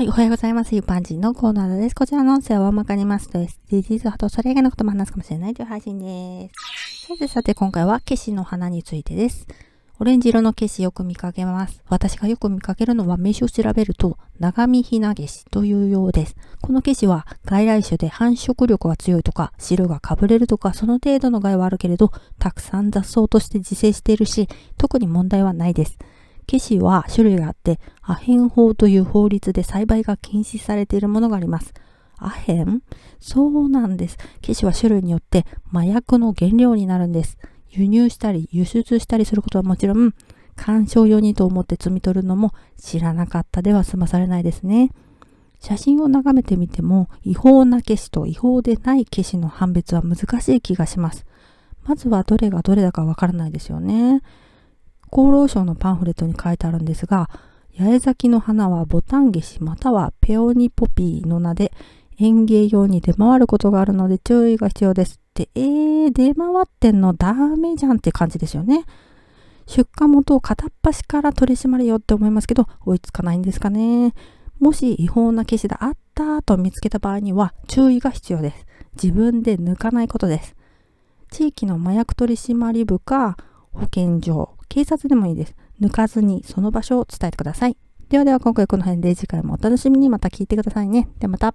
はい、おはようございます。一般人のコーナーです。こちらの音声は大まかにますと SDGs 派とそれ以外のことも話すかもしれないという配信です。さてさて今回は消しの花についてです。オレンジ色の消しよく見かけます。私がよく見かけるのは名詞を調べると長見ひな消しというようです。この消しは外来種で繁殖力が強いとか汁がかぶれるとかその程度の害はあるけれどたくさん雑草として自生しているし特に問題はないです。ケシは種類があって、アヘン法という法律で栽培が禁止されているものがあります。アヘン？そうなんです。ケシは種類によって麻薬の原料になるんです。輸入したり輸出したりすることはもちろん、鑑賞用にと思って摘み取るのも知らなかったでは済まされないですね。写真を眺めてみても違法な消しと違法でない消しの判別は難しい気がします。まずはどれがどれだかわからないですよね。厚労省のパンフレットに書いてあるんですが、八重咲きの花はボタンゲシまたはペオニポピーの名で園芸用に出回ることがあるので注意が必要です。って、えー、出回ってんのダメじゃんって感じですよね。出荷元を片っ端から取り締まれよって思いますけど、追いつかないんですかね。もし違法な消しがあったと見つけた場合には注意が必要です。自分で抜かないことです。地域の麻薬取締部か保健所、警察でもいいです。抜かずにその場所を伝えてください。ではでは今回この辺で次回もお楽しみにまた聞いてくださいね。ではまた。